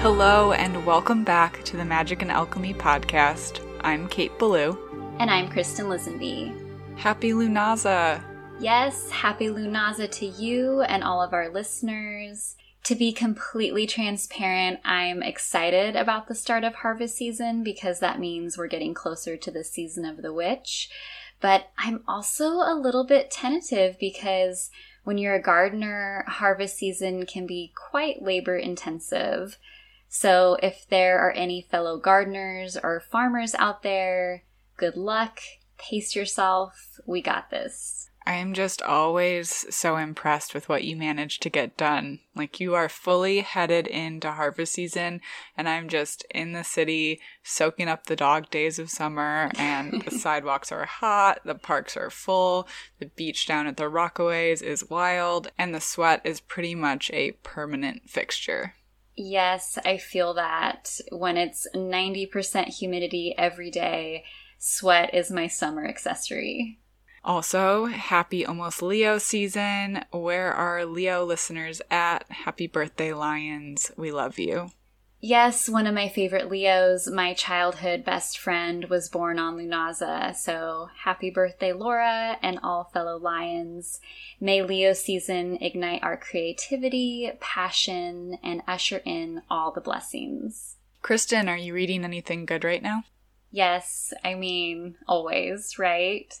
Hello, and welcome back to the Magic and Alchemy podcast. I'm Kate Belew. And I'm Kristin Lisenby. Happy Lughnasadh! Yes, happy Lughnasadh to you and all of our listeners. To be completely transparent, I'm excited about the start of harvest season because that means we're getting closer to the season of the witch. But I'm also a little bit tentative because when you're a gardener, harvest season can be quite labor intensive. So if there are any fellow gardeners or farmers out there, good luck, pace yourself, we got this. I am just always so impressed with what you manage to get done. Like, you are fully headed into harvest season, and I'm just in the city soaking up the dog days of summer, and the sidewalks are hot, the parks are full, the beach down at the Rockaways is wild, and the sweat is pretty much a permanent fixture. Yes, I feel that when it's 90% humidity every day, sweat is my summer accessory. Also, happy almost Leo season. Where are Leo listeners at? Happy birthday, Lions. We love you. Yes, one of my favorite Leos, my childhood best friend, was born on Lughnasadh. So happy birthday, Laura, and all fellow Lions. May Leo season ignite our creativity, passion, and usher in all the blessings. Kristin, are you reading anything good right now? Yes, I mean, always, right?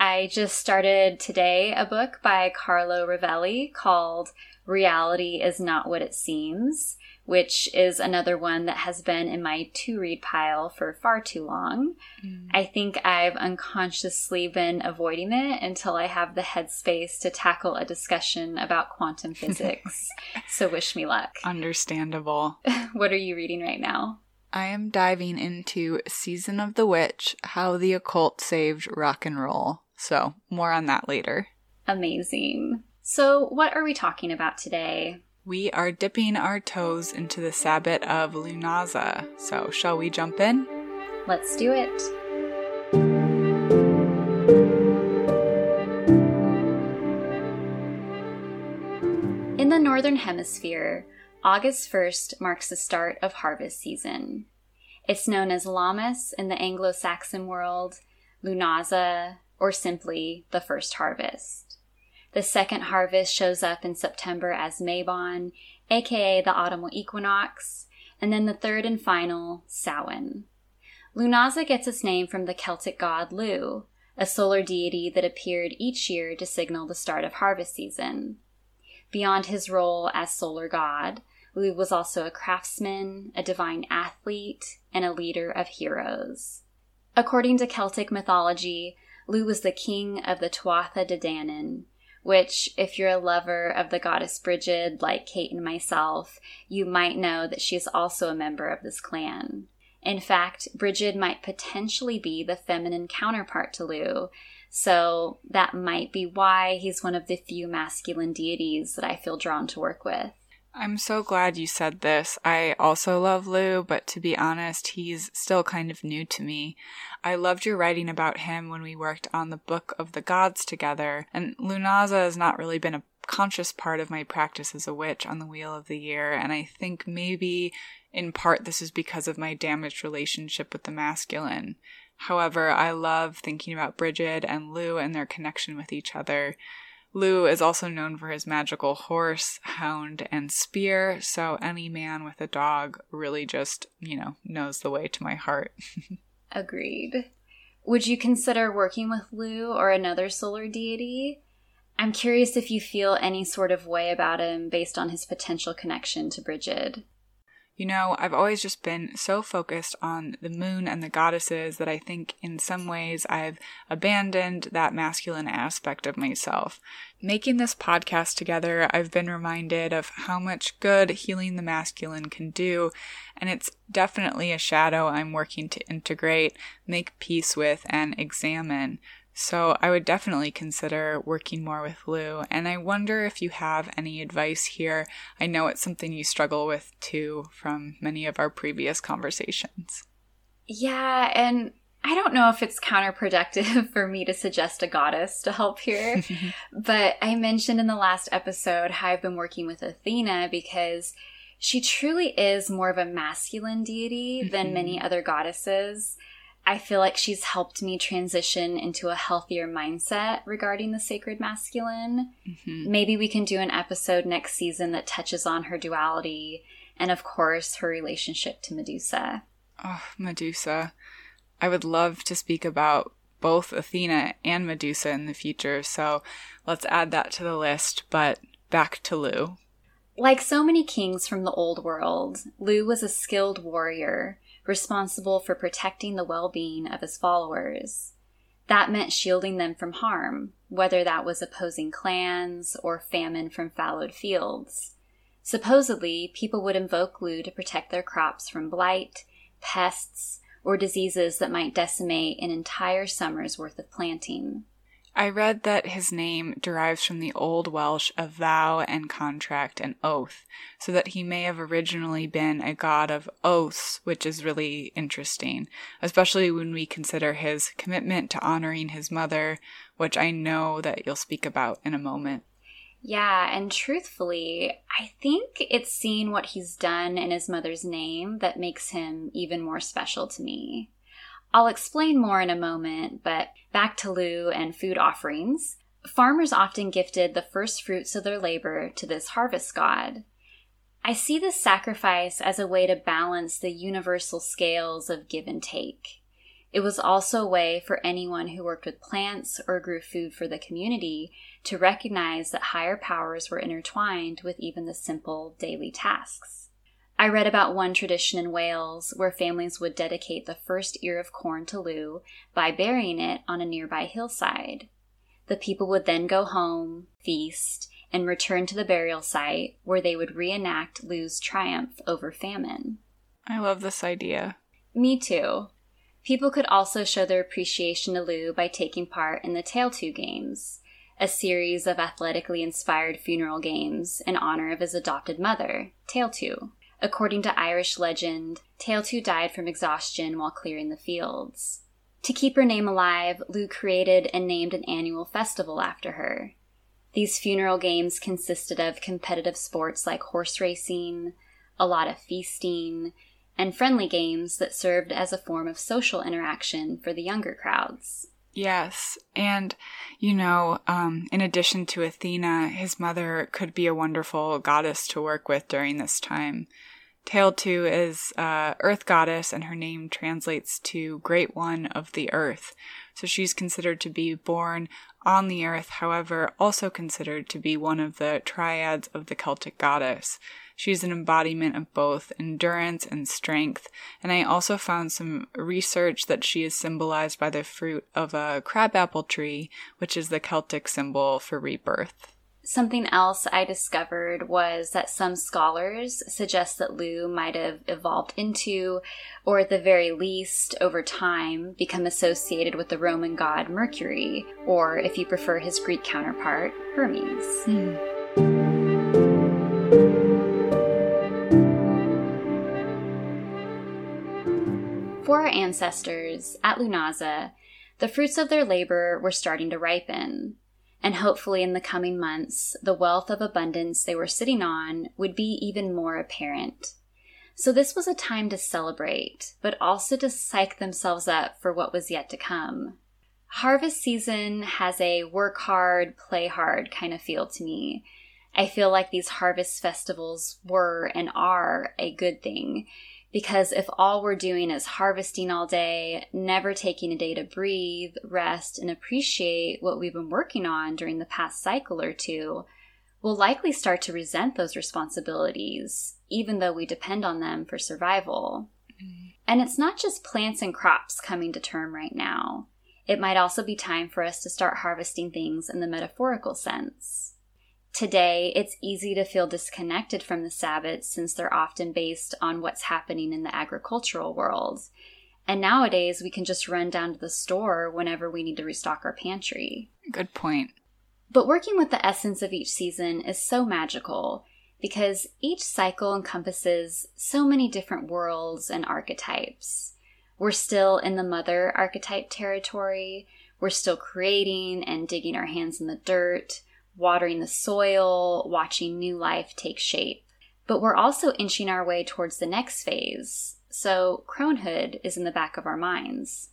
I just started today a book by Carlo Rovelli called Reality is Not What It Seems, which is another one that has been in my to read pile for far too long. Mm. I think I've unconsciously been avoiding it until I have the headspace to tackle a discussion about quantum physics. so wish me luck. Understandable. what are you reading right now? I am diving into Season of the Witch How the Occult Saved Rock and Roll. So, more on that later. Amazing. So, what are we talking about today? We are dipping our toes into the Sabbat of Lughnasadh. So, shall we jump in? Let's do it. In the Northern Hemisphere, August 1st marks the start of harvest season. It's known as Lammas in the Anglo Saxon world, Lughnasadh, or simply the first harvest. The second harvest shows up in September as Mabon, aka the autumnal equinox, and then the third and final, Samhain. Lughnasadh gets its name from the Celtic god Lugh, a solar deity that appeared each year to signal the start of harvest season. Beyond his role as solar god, Lugh was also a craftsman, a divine athlete, and a leader of heroes. According to Celtic mythology, Lugh was the king of the Tuatha De Danann, which, if you're a lover of the goddess Brigid, like Kate and myself, you might know that she is also a member of this clan. In fact, Brigid might potentially be the feminine counterpart to Lugh, so that might be why he's one of the few masculine deities that I feel drawn to work with. I'm so glad you said this. I also love Lugh, but to be honest, he's still kind of new to me. I loved your writing about him when we worked on the Book of the Gods together, and Lughnasadh has not really been a conscious part of my practice as a witch on the Wheel of the Year, and I think maybe in part this is because of my damaged relationship with the masculine. However, I love thinking about Brigid and Lugh and their connection with each other. Lugh is also known for his magical horse, hound, and spear, so any man with a dog really just, you know, knows the way to my heart. Agreed. Would you consider working with Lugh or another solar deity? I'm curious if you feel any sort of way about him based on his potential connection to Brigid. You know, I've always just been so focused on the moon and the goddesses that I think in some ways I've abandoned that masculine aspect of myself. Making this podcast together, I've been reminded of how much good healing the masculine can do, and it's definitely a shadow I'm working to integrate, make peace with, and examine. So I would definitely consider working more with Lugh. And I wonder if you have any advice here. I know it's something you struggle with too from many of our previous conversations. Yeah, and I don't know if it's counterproductive for me to suggest a goddess to help here, but I mentioned in the last episode how I've been working with Athena because she truly is more of a masculine deity than mm-hmm. many other goddesses. I feel like she's helped me transition into a healthier mindset regarding the sacred masculine. Mm-hmm. Maybe we can do an episode next season that touches on her duality and, of course, her relationship to Medusa. Oh, Medusa. I would love to speak about both Athena and Medusa in the future, so let's add that to the list. But back to Lugh. Like so many kings from the old world, Lugh was a skilled warrior responsible for protecting the well being of his followers. That meant shielding them from harm, whether that was opposing clans or famine from fallowed fields. Supposedly, people would invoke Lugh to protect their crops from blight, pests, or diseases that might decimate an entire summer's worth of planting. I read that his name derives from the Old Welsh of vow and contract and oath, so that he may have originally been a god of oaths, which is really interesting, especially when we consider his commitment to honoring his mother, which I know that you'll speak about in a moment. Yeah, and truthfully, I think it's seeing what he's done in his mother's name that makes him even more special to me. I'll explain more in a moment, but back to Lugh and food offerings. Farmers often gifted the first fruits of their labor to this harvest god. I see this sacrifice as a way to balance the universal scales of give and take. It was also a way for anyone who worked with plants or grew food for the community to recognize that higher powers were intertwined with even the simple daily tasks. I read about one tradition in Wales where families would dedicate the first ear of corn to Lugh by burying it on a nearby hillside. The people would then go home, feast, and return to the burial site where they would reenact Lugh's triumph over famine. I love this idea. Me too. People could also show their appreciation to Lugh by taking part in the Tailtiu Games, a series of athletically inspired funeral games in honor of his adopted mother, Tailtiu. According to Irish legend, Tailtiu died from exhaustion while clearing the fields. To keep her name alive, Lugh created and named an annual festival after her. These funeral games consisted of competitive sports like horse racing, a lot of feasting, and friendly games that served as a form of social interaction for the younger crowds. Yes, and you know, um, in addition to Athena, his mother could be a wonderful goddess to work with during this time. Tailtiu is uh, Earth Goddess, and her name translates to Great One of the Earth. So she's considered to be born on the earth, however, also considered to be one of the triads of the Celtic goddess. She's an embodiment of both endurance and strength, and I also found some research that she is symbolized by the fruit of a crabapple tree, which is the Celtic symbol for rebirth. Something else I discovered was that some scholars suggest that Lugh might have evolved into, or at the very least, over time, become associated with the Roman god Mercury, or if you prefer his Greek counterpart, Hermes. Hmm. For our ancestors at Lughnasadh, the fruits of their labor were starting to ripen and hopefully in the coming months, the wealth of abundance they were sitting on would be even more apparent. So this was a time to celebrate, but also to psych themselves up for what was yet to come. Harvest season has a work hard, play hard kind of feel to me. I feel like these harvest festivals were and are a good thing because if all we're doing is harvesting all day, never taking a day to breathe, rest, and appreciate what we've been working on during the past cycle or two, we'll likely start to resent those responsibilities, even though we depend on them for survival. Mm. And it's not just plants and crops coming to term right now. It might also be time for us to start harvesting things in the metaphorical sense. Today, it's easy to feel disconnected from the Sabbats since they're often based on what's happening in the agricultural world. And nowadays, we can just run down to the store whenever we need to restock our pantry. Good point. But working with the essence of each season is so magical because each cycle encompasses so many different worlds and archetypes. We're still in the mother archetype territory. We're still creating and digging our hands in the dirt, watering the soil, watching new life take shape. But we're also inching our way towards the next phase. So cronehood is in the back of our minds.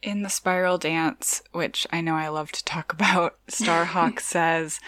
In the spiral dance, which I know I love to talk about, Starhawk says,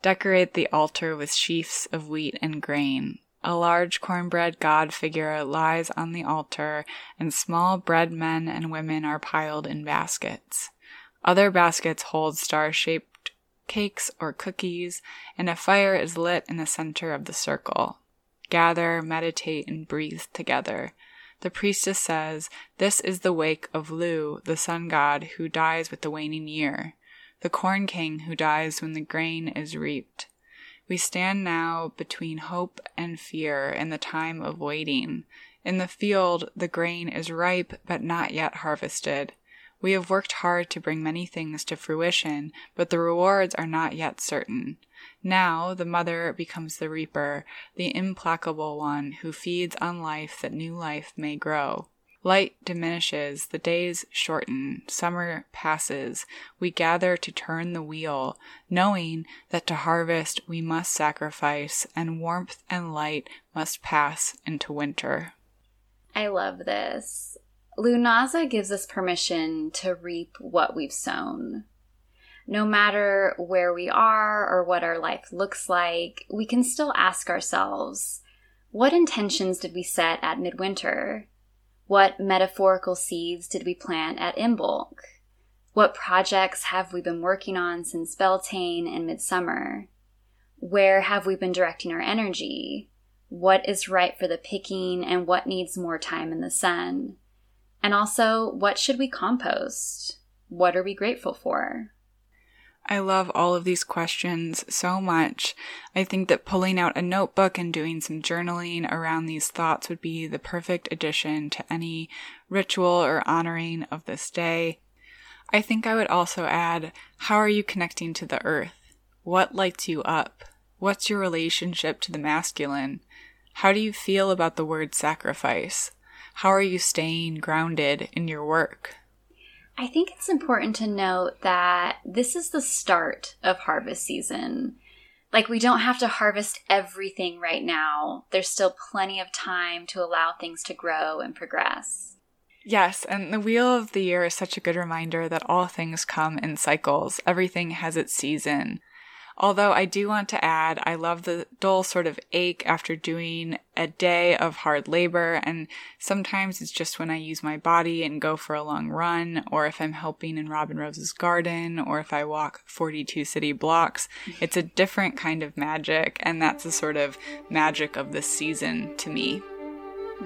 Decorate the altar with sheafs of wheat and grain. A large cornbread god figure lies on the altar, and small bread men and women are piled in baskets. Other baskets hold star shaped cakes or cookies, and a fire is lit in the center of the circle. Gather, meditate, and breathe together. The priestess says, This is the wake of Lugh, the sun god, who dies with the waning year, the corn king who dies when the grain is reaped. We stand now between hope and fear in the time of waiting. In the field, the grain is ripe but not yet harvested. We have worked hard to bring many things to fruition, but the rewards are not yet certain. Now the mother becomes the reaper, the implacable one who feeds on life that new life may grow. Light diminishes, the days shorten, summer passes. We gather to turn the wheel, knowing that to harvest we must sacrifice, and warmth and light must pass into winter. I love this. Lughnasadh gives us permission to reap what we've sown. No matter where we are or what our life looks like, we can still ask ourselves what intentions did we set at midwinter? What metaphorical seeds did we plant at Imbolc? What projects have we been working on since Beltane and Midsummer? Where have we been directing our energy? What is ripe for the picking and what needs more time in the sun? And also, what should we compost? What are we grateful for? I love all of these questions so much. I think that pulling out a notebook and doing some journaling around these thoughts would be the perfect addition to any ritual or honoring of this day. I think I would also add how are you connecting to the earth? What lights you up? What's your relationship to the masculine? How do you feel about the word sacrifice? How are you staying grounded in your work? I think it's important to note that this is the start of harvest season. Like, we don't have to harvest everything right now. There's still plenty of time to allow things to grow and progress. Yes, and the wheel of the year is such a good reminder that all things come in cycles. Everything has its season. Although I do want to add, I love the dull sort of ache after doing a day of hard labor. And sometimes it's just when I use my body and go for a long run, or if I'm helping in Robin Rose's garden, or if I walk 42 city blocks. It's a different kind of magic. And that's the sort of magic of this season to me.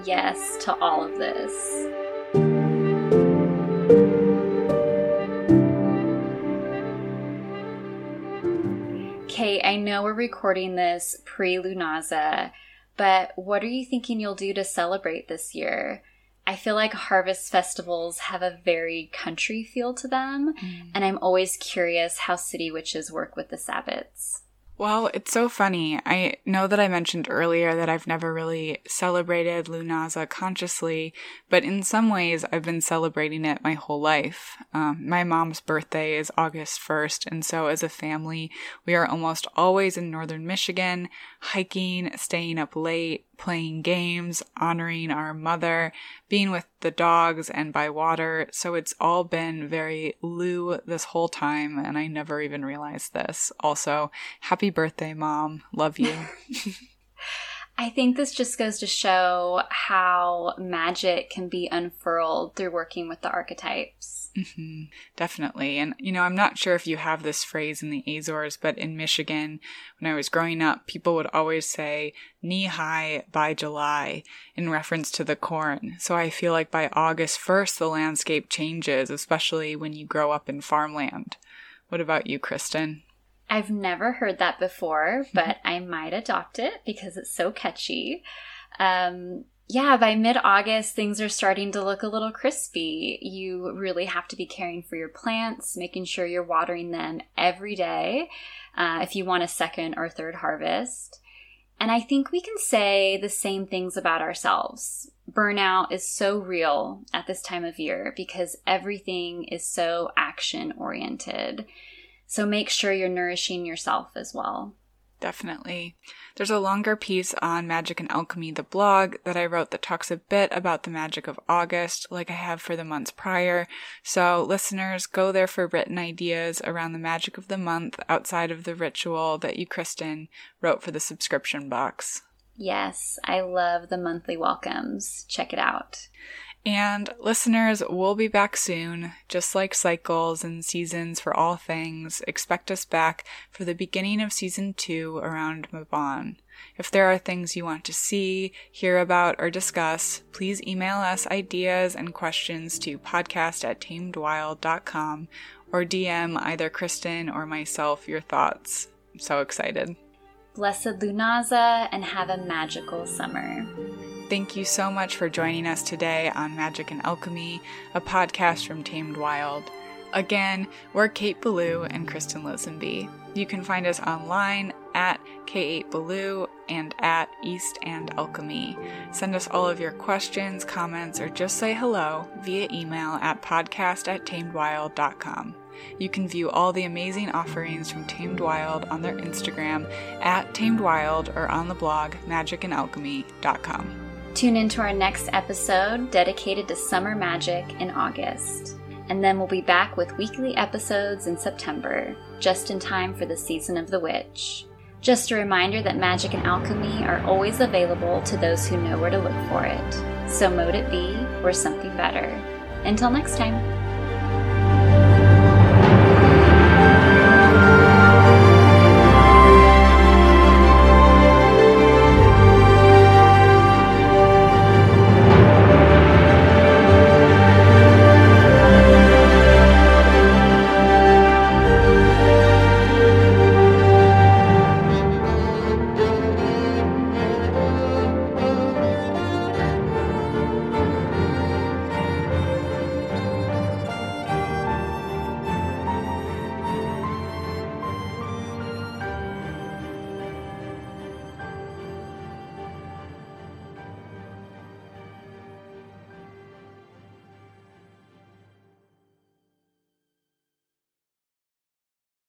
Yes, to all of this. Know we're recording this pre Lughnasadh, but what are you thinking you'll do to celebrate this year? I feel like harvest festivals have a very country feel to them, mm. and I'm always curious how city witches work with the Sabbats. Well, it's so funny. I know that I mentioned earlier that I've never really celebrated Lughnasadh consciously, but in some ways I've been celebrating it my whole life. Um, my mom's birthday is August 1st, and so as a family, we are almost always in northern Michigan, hiking, staying up late, playing games, honoring our mother, being with the dogs and by water. So it's all been very Lugh this whole time, and I never even realized this. Also, happy birthday, mom. Love you. I think this just goes to show how magic can be unfurled through working with the archetypes. Mm-hmm. Definitely. And, you know, I'm not sure if you have this phrase in the Azores, but in Michigan, when I was growing up, people would always say knee high by July in reference to the corn. So I feel like by August 1st, the landscape changes, especially when you grow up in farmland. What about you, Kristin? I've never heard that before, but I might adopt it because it's so catchy. Um, yeah, by mid August, things are starting to look a little crispy. You really have to be caring for your plants, making sure you're watering them every day uh, if you want a second or third harvest. And I think we can say the same things about ourselves. Burnout is so real at this time of year because everything is so action oriented. So make sure you're nourishing yourself as well. Definitely. There's a longer piece on Magic and Alchemy, the blog, that I wrote that talks a bit about the magic of August, like I have for the months prior. So, listeners, go there for written ideas around the magic of the month outside of the ritual that you, Kristin, wrote for the subscription box. Yes, I love the monthly welcomes. Check it out. And listeners, we'll be back soon. Just like cycles and seasons for all things, expect us back for the beginning of season two around Mabon. If there are things you want to see, hear about, or discuss, please email us ideas and questions to podcast at tamedwild.com or DM either Kristin or myself your thoughts. I'm so excited. Blessed Lughnasadh and have a magical summer. Thank you so much for joining us today on Magic and Alchemy, a podcast from Tamed Wild. Again, we're Kate Belew and Kristin Lisenby. You can find us online at K8Belew and at East and Alchemy. Send us all of your questions, comments, or just say hello via email at podcast at tamedwild.com. You can view all the amazing offerings from Tamed Wild on their Instagram at Tamed Wild or on the blog magicandalchemy.com. Tune into our next episode dedicated to summer magic in August. And then we'll be back with weekly episodes in September, just in time for the season of the witch. Just a reminder that magic and alchemy are always available to those who know where to look for it. So mote it be, or something better. Until next time.